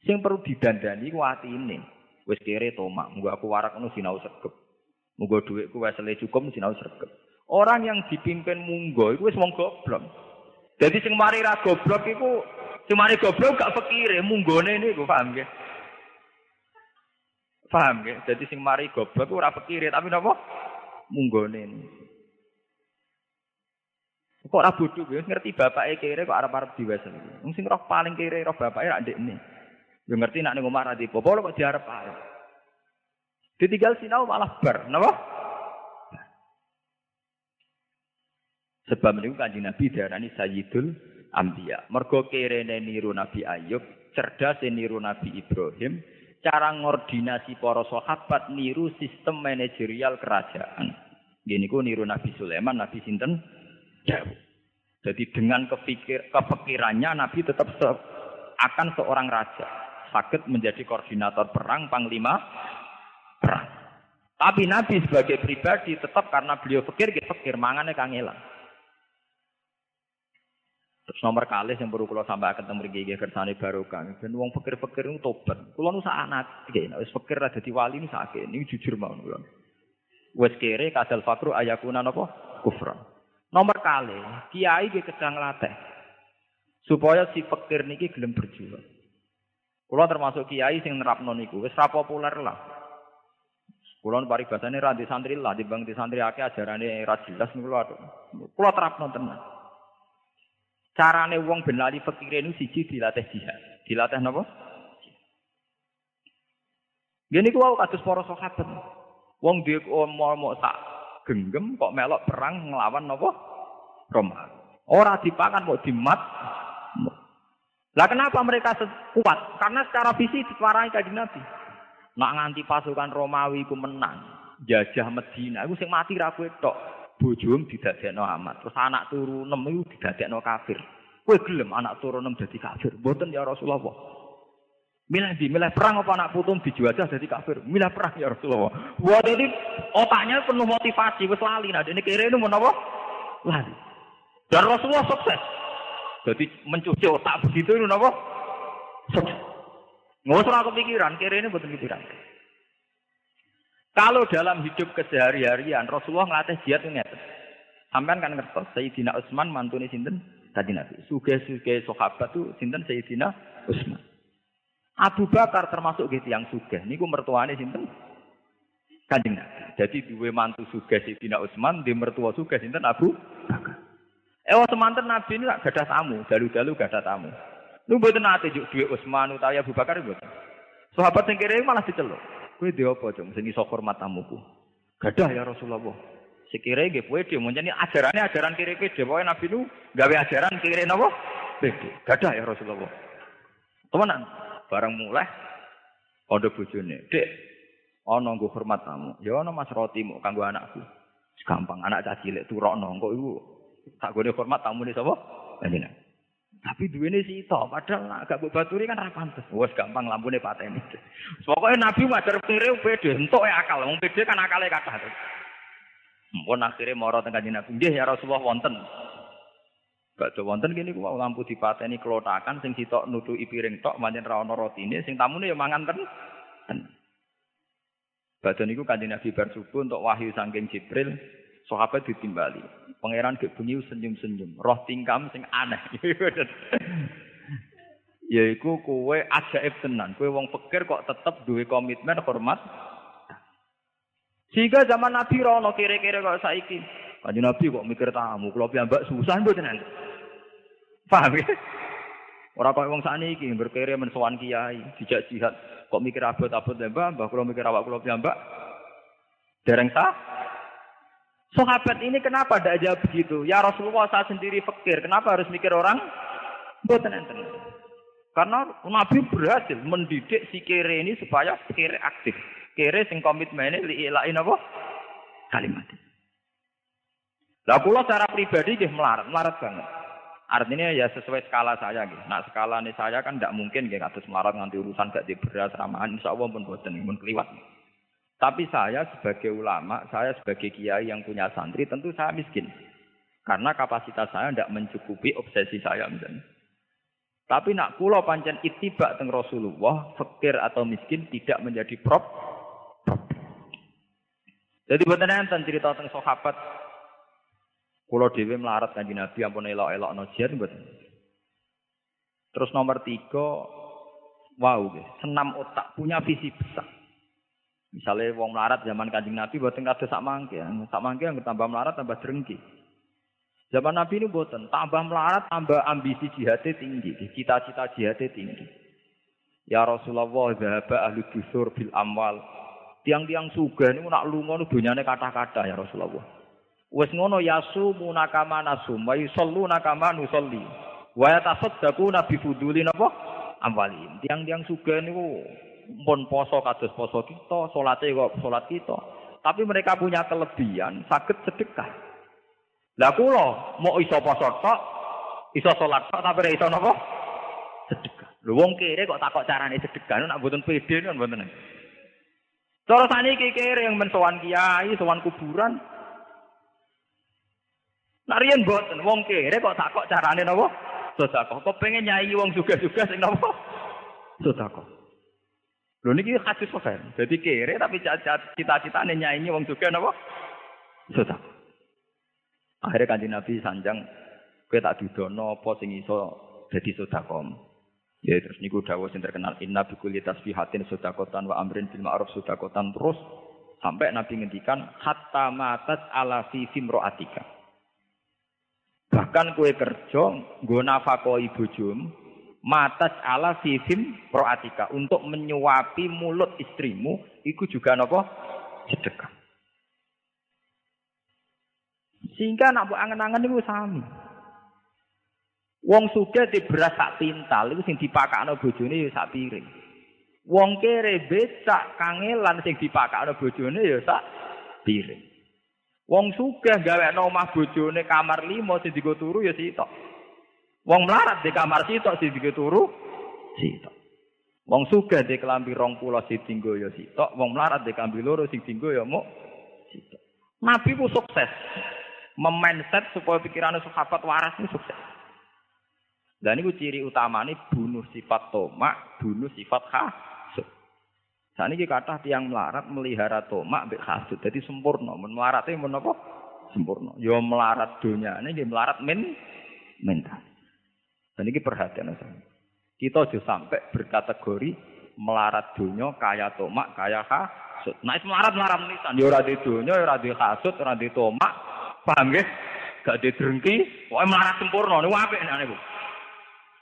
sing perlu didandani ku ini. Wis kere tomak, muga aku warak ngono sinau segep. Munggo dhuwitku wesele cukup sinau sregep. Orang yang dipimpin munggo iku wis wong goblok. Jadi sing mari ra goblok iku sing mari goblok gak fikire munggone niku paham nggih. Paham nggih? Jadi sing mari goblok iku ora fikire tapi napa? Munggone. Kok ora kuwi ngerti bapake kere kok arep-arep diwasen. Wong sing roh paling kere roh bapake ra ndekne. Yo ngerti nek ning omah ra dipopo kok diarep-arep. Ditinggal sinau malah bar, napa? Sebab niku Kanjeng Nabi diarani Sayyidul Ambiya. Mergo kerene niru Nabi Ayub, cerdas niru Nabi Ibrahim, cara ngordinasi para sahabat niru sistem manajerial kerajaan. Gini ku niru Nabi Sulaiman, Nabi sinten? Jadi dengan kepikir, kepikirannya Nabi tetap se akan seorang raja. Sakit menjadi koordinator perang, panglima perang. Tapi Nabi sebagai pribadi tetap karena beliau pikir, kita pikir mangannya kangelan. Terus nomor kali yang baru kalau sampai akan temui gigi kersane baru kan. Dan uang pikir-pikir itu tobat. Kalau nusa anak, gini, wis pikir ada di wali ini sakit. Ini jujur mau nulan. Wes kere kadal fakru ayakuna nopo kufran. Nomor kali, kiai dia sedang latih supaya si pikir niki gelem berjuang. Kalau termasuk kiai sing nerapno niku wis ra populer lah. Kulon paribasane ra di santri lah, bang di santri akeh ajarane ra jelas niku lho. Kula terapno tenan. Carane wong ben lali fikire niku siji dilatih jihad. Dilatih napa? Gini ku wau kados para sahabat. Wong duwe mau sak genggam kok melok perang nglawan napa? Roma. Ora dipakan kok dimat. Lah kenapa mereka kuat? Karena secara visi disuarai kanjeng Nabi. Nak nganti pasukan Romawi ku menang, jajah Medina, iku sing mati ra kowe tok. Bojom didadekno amat. Terus anak turu nem iku didadekno kafir. Kowe gelem anak turu nem dadi kafir? Mboten ya Rasulullah. Milih di, milih perang apa anak putum dijuajah jadi kafir? Milih perang ya Rasulullah. Wah jadi otaknya penuh motivasi, wes lali. Nah ini kira ini mau apa? Lali. Dan Rasulullah sukses. Jadi mencuci otak begitu ini apa? Sukses. Nggak usah kepikiran, kira ini betul pikiran. Kalau dalam hidup kesehari-harian, Rasulullah ngelatih jihad ini Sampai kan ngertos, Sayyidina Utsman mantune sinten? Tadi Nabi. Suge-suge sahabat tuh sinten Sayyidina Utsman. Abu Bakar termasuk gitu yang suge. Niku mertuane sinten? Kanjeng Nabi. Jadi dua mantu suge Sayyidina Utsman, di mertua suge sinten Abu Bakar. Eh, semanten Nabi ini gak ada tamu, dalu-dalu gak ada tamu. Lu mboten nate juk dhuwit Utsman utawa Abu Bakar mboten. Sahabat kere malah diceluk. Kowe dhe apa, Cung? Sing iso hormat tamuku. Gadah ya Rasulullah. Sekire nggih pede menjadi ajarane ajaran kiri pede. Pokoke Nabi nu gawe ajaran kiri napa? Pede. Gadah ya Rasulullah. Temenan. Barang mulai ada bojone. Dek, ana nggo hormat tamu. Ya ana Mas Roti mau kanggo anakku. Gampang anak cah cilik turokno engko iku tak gone hormat tamu ni sapa? Kanjeng Tapi duwene sito, padahal agak mbok baturi kan ra pantes. Wes gampang lampune pateni. Pokoke Nabi ngajar pire pede, ya akal. Wong pede kan akale kathah. Mun akhire mara teng Kanjeng Nabi, nggih ya Rasulullah wonten. Ada wonten gini ku lampu dipateni kelotakan sing sitok nutuki piring tok manjen ra ono rotine sing tamune ya mangan ten. Badan niku Kanjeng Nabi bar subuh untuk wahyu saking Jibril, sahabat ditimbali. Pangeran gek bengi senyum-senyum, roh tingkam sing aneh. Yaiku kowe ajaib tenan, kowe wong pikir kok tetep duwe komitmen hormat. Sehingga zaman Nabi rono kira-kira kok saiki. Kanjeng Nabi kok mikir tamu, kula piyambak susah mboten. Paham ya? Ora kok wong sakniki berkere men sowan kiai, dijak jihad, kok mikir abot-abot mbah, mbah kula mikir awak kula piyambak. Dereng sah? Sahabat ini kenapa tidak jawab begitu? Ya Rasulullah saya sendiri fakir. Kenapa harus mikir orang? Buatan enten. Karena Nabi berhasil mendidik si kere ini supaya kere aktif. Kere sing komitmennya liilain apa? Kalimat. Lah kula secara pribadi dia melarat, melarat banget. Artinya ya sesuai skala saya gitu. Nah skala ini saya kan tidak mungkin kayak atas melarat nanti urusan gak di beras ramahan. Insya Allah pun buatan, pun keliwat. Tapi saya sebagai ulama, saya sebagai kiai yang punya santri, tentu saya miskin. Karena kapasitas saya tidak mencukupi obsesi saya misalnya. Tapi nak kulo pancen itibak teng Rasulullah, fakir atau miskin tidak menjadi prop. Jadi buatan enten cerita tentang sahabat kulo dewi melarat kanji Nabi ampun elok-elok nojian buatan. Terus nomor tiga, wow, senam otak, punya visi besar. Misalnya wong melarat zaman kanjeng Nabi buatan kado sak mangke, sak mangke yang tambah melarat tambah drengki. Zaman Nabi ini buatan tambah melarat tambah ambisi jihadnya tinggi, cita-cita jihadnya tinggi. Ya Rasulullah, zahaba ahli dusur bil amwal. Tiang-tiang suga ini nak lunga nu dunyane kata-kata ya Rasulullah. Wes ngono yasu munakama nasum, wa yusallu nakama nusalli. Wa yatasaddaqu nabi fuduli napa? Amwalin. Tiang-tiang suga niku pun poso kados poso kita, salate kok salat kita. Tapi mereka punya kelebihan sakit sedekah. Lah kula mau iso poso tok, iso salat tok tapi iso napa? Sedekah. Lho wong kere kok takok carane sedekah nak mboten pede kan mboten. Cara saniki kere yang mensowan kiai, sowan kuburan. Nak riyen mboten wong kere kok takok carane napa? Sedekah. Kok pengen nyai wong juga-juga sing napa? Sedekah. Lho niki hadis sahih. Jadi kere tapi cita-citane nyanyi wong juga napa? Sudah. Akhirnya kanjeng Nabi sanjang kowe tak didono apa sing iso dadi sedekah. Ya terus niku dawuh sing terkenal inna bi kulli tasbihatin sedekatan wa amrin bil ma'ruf sedekatan terus sampai Nabi ngendikan hatta matat ala fi fimroatika. Bahkan kue kerja nggo nafakoi bojom matas ala sifim proatika untuk menyuapi mulut istrimu itu juga nopo? Sedekah. Sehingga nak buat angen-angen itu sami. Wong suga di beras sak pintal itu sing dipakakno bojone ya sak piring. Wong kere becak kangelan sing dipakakno bojone ya sak piring. Wong sugih gawe omah bojone kamar limo sing digo turu ya sitok Wong melarat di kamar sitok si turu sitok. Wong suga di kelambi rong pulau si tinggo ya sitok. Wong melarat di kelambi loro si tinggo ya mau sitok. Nabi ku sukses. Memindset supaya pikirannya sahabat waras ini sukses. Dan ini ciri utama ini bunuh sifat tomak, bunuh sifat hasud. Saat ini kata tiang melarat melihara tomak bek hasud. Jadi sempurna. Melaratnya men apa? Sempurna. Yo melarat dunia ini dia melarat men mental. Dan ini perhatian saya. Kita juga sampai berkategori melarat dunia kaya tomak, kaya hasut. Nah, melarat melarat menisan. Ya ora di dunia, ya ora di hasut, ora di tomak. Paham ya? Gak di drengki, pokoknya melarat sempurna. Ini wape nih Bu.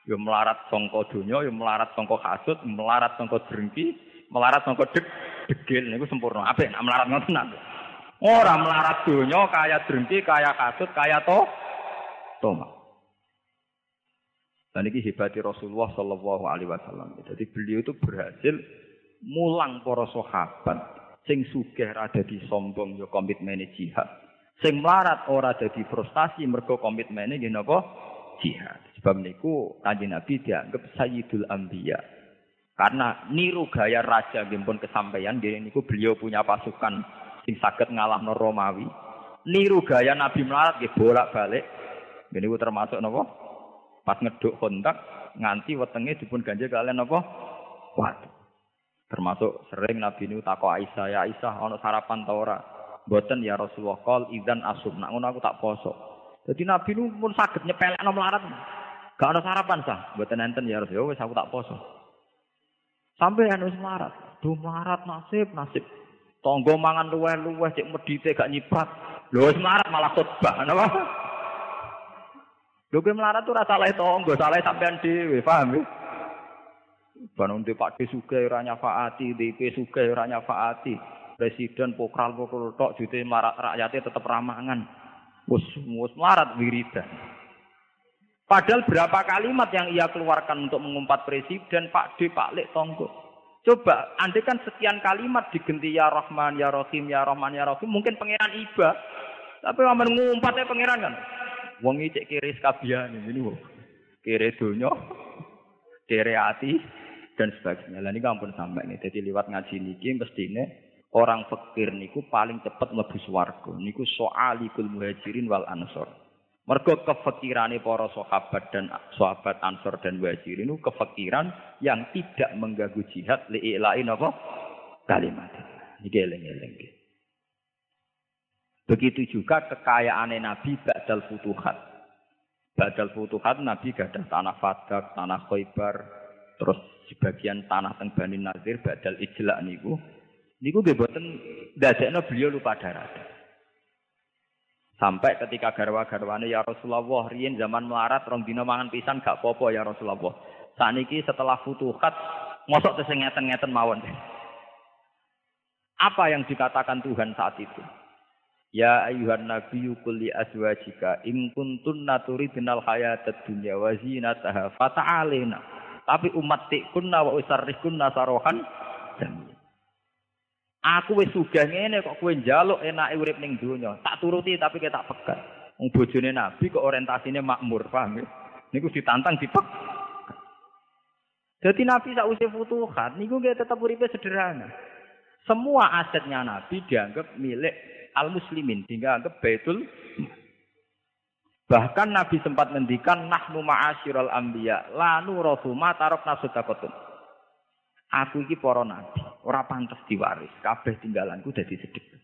Ya melarat songko dunia, ya melarat songko hasut, melarat songko drengki, melarat songko deg degil niku sempurna. Apa nak melarat ngoten Orang melarat dunia kaya drengki, kaya hasut, kaya to tomak. Dan ini hebati Rasulullah Shallallahu Alaihi Wasallam. Jadi beliau itu berhasil mulang para sahabat sing sugih ada di sombong yo komitmen jihad. Sing melarat ora di frustasi mergo komitmene nggih napa jihad. Sebab niku kanjeng Nabi dianggap Sayyidul Anbiya. Karena niru gaya raja pun kesampaian nggih niku beliau punya pasukan sing saged ngalahno Romawi. Niru gaya Nabi melarat nggih bolak-balik. Niku termasuk napa? Pas ngeduk kontak nganti wetenge dipun ganjil kalian napa? Waduh. Termasuk sering Nabi niku takok Aisyah, "Ya Aisyah, ana sarapan ta ora?" Ya Rasulullah, "Qol idzan asum." Nak ngono aku tak poso. Jadi Nabi niku pun saged nyepelekno melarat. Gak ada sarapan sah. Buat nenten ya harus ya wes aku tak poso. Sampai anu melarat. Duh melarat nasib nasib. Tonggo mangan luweh-luweh cek medite gak nyipat. Lho melarat malah khotbah. Napa? Lho kowe melarat rasa salah tonggo, salah sampean dhewe, paham ya? Bangun di Pak Suge ora nyafaati, DP Suge ora nyafaati. Presiden pokral pokral tok jute rakyatnya tetep ramangan. Mus mus melarat wiridan. Padahal berapa kalimat yang ia keluarkan untuk mengumpat presiden Pak D, Pak Lek, Tonggo. Coba, andai kan sekian kalimat digenti ya Rahman, ya Rahim, ya Rahman, ya Rahim, mungkin pangeran iba. Tapi aman ngumpatnya pangeran kan. Wong cek kiri skabian ini wong. Kiri dunya, kiri hati dan sebagainya. Lah ini ampun sampai nih. Jadi lewat ngaji niki mestine orang fakir niku paling cepat mlebu swarga. Niku soalikul muhajirin wal ansor. Mergo kefakirane para sahabat dan sahabat Ansor dan Muhajirin itu kefakiran yang tidak mengganggu jihad li'ilain apa? Kalimat. Iki eling-eling. Begitu juga kekayaan Nabi Ba'dal Futuhat. Ba'dal Futuhat Nabi gadah tanah Fadak, tanah Khaybar, terus sebagian tanah teng Bani Nazir Ba'dal Ijla niku. Niku nggih boten ndadekno beliau lupa darah. Sampai ketika garwa-garwane ya Rasulullah riyen zaman melarat rong dina mangan pisan gak popo ya Rasulullah. Saniki setelah futuhat ngosok teseng ngeten-ngeten mawon. Apa yang dikatakan Tuhan saat itu? Ya ayuhan nabiyyu qul li azwajika in kuntunna turidnal hayatad dunya wa zinataha fata'alina. Tapi umat kunna wa usarrikunna sarohan. Aku wis sugih ngene kok kowe njaluk enake urip ning donya. Tak turuti tapi kita tak pegat. Wong bojone Nabi kok orientasine makmur, paham ya? Niku ditantang dipek. Jadi Nabi sausé futuhat niku nggih tetep uripe sederhana. Semua asetnya Nabi dianggap milik al-muslimin, dianggap baitul Bahkan Nabi sempat ngendikan nahnu ma'asyiral anbiya la nurathu ma tarakna sadaqatun. Aku iki para nabi, ora pantas diwaris. Kabeh tinggalanku dadi sedekah.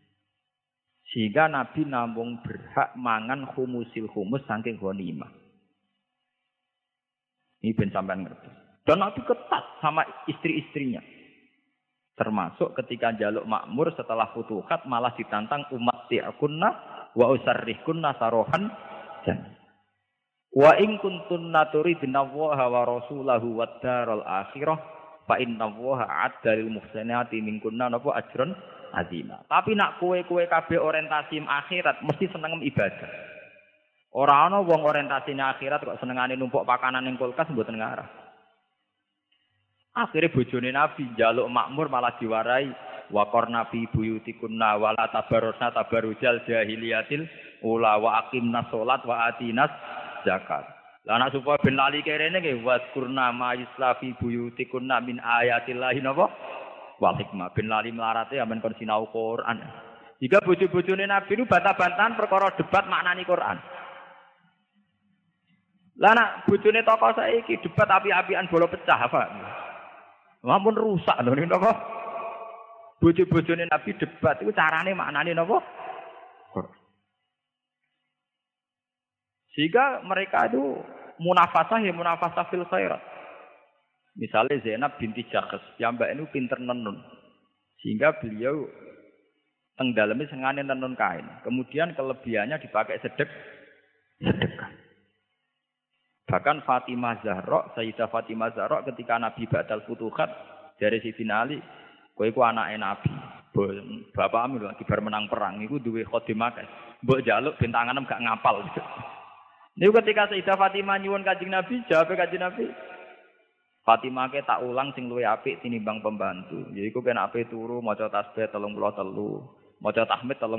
Sehingga Nabi namung berhak mangan humusil humus saking ghanimah. Ini ben sampean ngerti. Dan Nabi ketat sama istri-istrinya. Termasuk ketika jaluk makmur setelah futuhat malah ditantang umat ti'akunna wa usarrihkunna sarohan dan Wa in kuntunna turidna wa rasulahu wad daral akhirah Fa inna woha adda lil muhsinati minkunna napa ajron azima. Tapi nak kue-kue kabeh orientasi akhirat mesti seneng ibadah. Ora ana wong orientasine akhirat kok senengane numpuk pakanan ning kulkas mboten ngarah. Akhirnya bojone Nabi jaluk makmur malah diwarai wakor nabi buyutikunna wala tabarusna tabarujal jahiliyatil ula wa aqimna sholat wa atinas zakat. Lah anak supaya ben lali kerene nggih waskurna ma yuslafi buyutikunna min ayatillahi napa? Wal hikmah ben lali melarate amen kon sinau Quran. Jika bojo-bojone Nabi itu bantah-bantahan perkara debat maknani Quran. Lah nak bojone tokoh saiki debat api-apian bola pecah apa? Mampun rusak lho niku napa? Bojo-bojone Nabi debat itu carane maknani napa? Sehingga mereka itu munafasah ya munafasah fil khairat. Misalnya Zainab binti Jakhs, yang mbak ini pinter nenun. Sehingga beliau teng dalamnya sengane nenun kain. Kemudian kelebihannya dipakai sedek sedekah. Bahkan Fatimah Zahra, Sayyidah Fatimah Zahra ketika Nabi Ba'dal Futuhat dari Siti Ali, kowe iku anake Nabi. Bapak Amir lagi bar menang perang iku duwe khadimah. Mbok jaluk bintangan gak ngapal. Ini ketika Sayyidah Fatimah nyuwun kajing Nabi, jawab kajing Nabi. Fatimah ke tak ulang sing luwe apik tinimbang pembantu. Jadi ku kena ape turu maca tasbih 33, maca tahmid 30.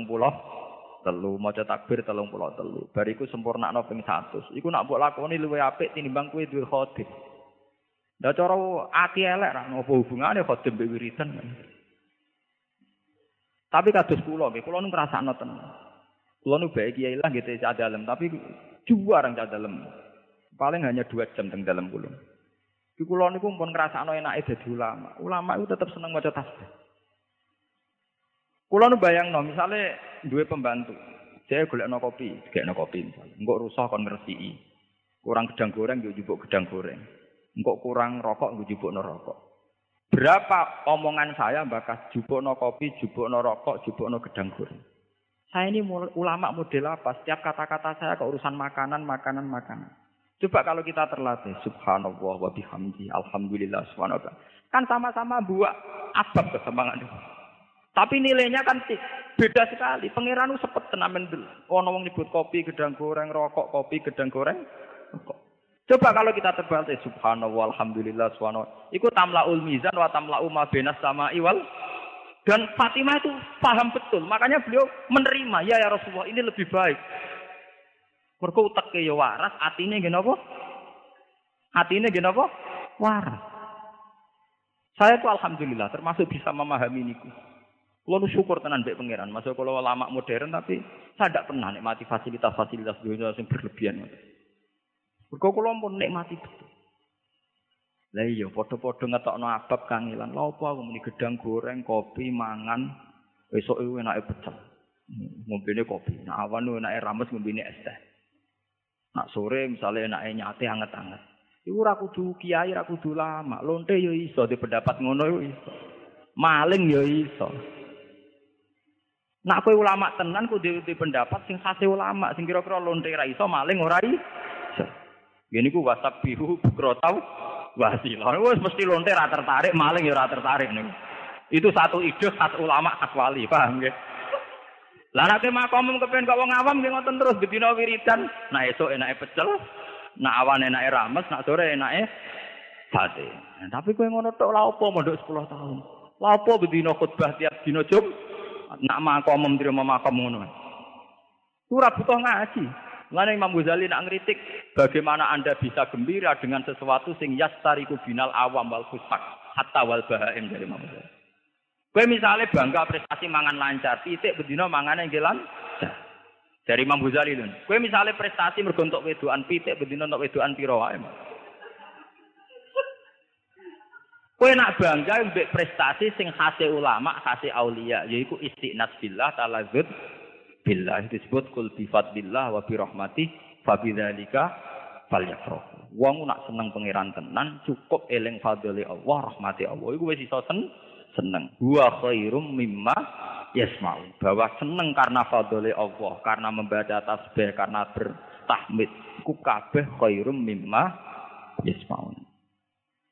Telu, maca takbir telung puluh telu. Bariku sempurnakno ping 100. Iku nak mbok lakoni luwih apik tinimbang kowe duwe khodim. Lah cara ati elek ra ngopo hubungane khodim mbek wiridan. Tapi kados kula nggih, kula nu ngrasakno tenan. Kula nu bae kiai lah gitu cah dalem, tapi juarang cah dalem. Paling hanya dua jam teng dalem kula. Di kula niku pun ngrasakno enake dadi ulama. Ulama itu tetap seneng maca tasbih. Kula nu bayangno misale duwe pembantu. Saya golekno kopi, golekno kopi misalnya. Engko rusak kon ngresiki. Kurang gedang goreng yo jupuk gedang goreng. Engko kurang rokok nggo jupukno rokok. Berapa omongan saya bakas jupukno kopi, jupukno rokok, jupukno gedang goreng. Saya ini ulama model apa? Setiap kata-kata saya ke urusan makanan, makanan, makanan. Coba kalau kita terlatih, subhanallah wa bihamdi, alhamdulillah, subhanallah. Kan sama-sama buat abab kesemangat. Tapi nilainya kan beda sekali. Pangeran sepet tenamen dulu. Oh, wong nyebut kopi, gedang goreng, rokok, kopi, gedang goreng. Rokok. Coba kalau kita terbalik, subhanallah, alhamdulillah, subhanallah. Ikut tamlaul mizan wa tamla'u ma benas sama iwal. Dan Fatimah itu paham betul. Makanya beliau menerima, ya ya Rasulullah, ini lebih baik. Mergo uteke ya waras, atine nggih napa? Atine nggih napa? Waras. Saya tuh alhamdulillah termasuk bisa memahami niku. Kulo syukur tenan mbek pangeran. Masuk kalau lama modern tapi saya tidak pernah nikmati fasilitas-fasilitas dunia yang berlebihan. Mergo kula pun nikmati betul. Lah iya padha-padha ngetokno abab kangilan. Lha apa aku muni gedang goreng, kopi, mangan, besok itu enake pecel. Ngombene kopi. Nah awan enake rames ngombene es teh. Nak sore misalnya enake nyate anget-anget. Iku ora kudu kiai, ora kudu lama. Lonte yo iso di pendapat ngono yo iso. Maling yo iso. Nak kowe ulama tenan kudu di pendapat sing khase ulama, sing kira-kira lonte ra iso, maling ora iso. Gini ku WhatsApp biru bukro tau wasilah. Wes mesti lonte ra tertarik, maling ya ra tertarik nih. Itu satu ide khas ulama khas wali, paham nggih? Lah nek makom kepen kok wong awam nggih ngoten terus bedina wiridan. Nah esuk enake pecel, nak awan enake rames, nak sore enake sate. Nah, tapi kowe ngono tok lha opo mondok 10 tahun? Lha opo bedina khutbah tiap dina Jum? Nak makom mrimo makom ngono. Ora butuh ngaji. Mana Imam Ghazali nak ngeritik bagaimana Anda bisa gembira dengan sesuatu sing yastariku binal awam wal fusak hatta wal bahaim dari Imam Ghazali. Kowe misalnya bangga prestasi mangan lancar, titik bedino mangane nggih lancar. Dari Imam Ghazali lho. Kowe misalnya prestasi mergo entuk wedokan pitik bedino entuk wedokan pira wae. Kowe nak bangga mbek prestasi sing khase ulama, khase aulia, yaiku istiqnas billah talazud billah disebut kul bi fadlillah wa bi rahmati fa bidzalika falyafrahu. Wong nak seneng pangeran tenan cukup eling fadli Allah, rahmati Allah. Iku wis iso sen seneng. Wa khairum mimma yasma'u. Bahwa seneng karena fadli Allah, karena membaca tasbih, karena bertahmid. Ku kabeh khairum mimma yasma'un.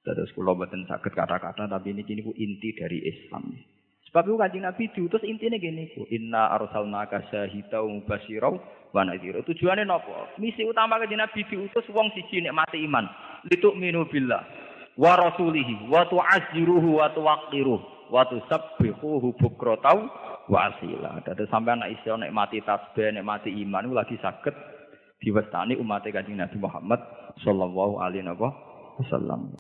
Terus kula boten saged kata-kata tapi ini kini inti dari Islam. Sebab itu kanjeng Nabi diutus intinya gini ku. Inna arsalnaka syahida wa mubashira wa nadhira. Tujuannya napa? Misi utama kanjeng Nabi diutus wong siji nek mati iman. Lituk minu billah wa rasulihi wa tu'azziruhu wa tuwaqqiruhu wa tusabbihuhu bukratan wa asila. Dadi sampean nek iso nek mati tasbih, nek mati iman lagi saged diwestani umat kanjeng Nabi Muhammad sallallahu alaihi wasallam.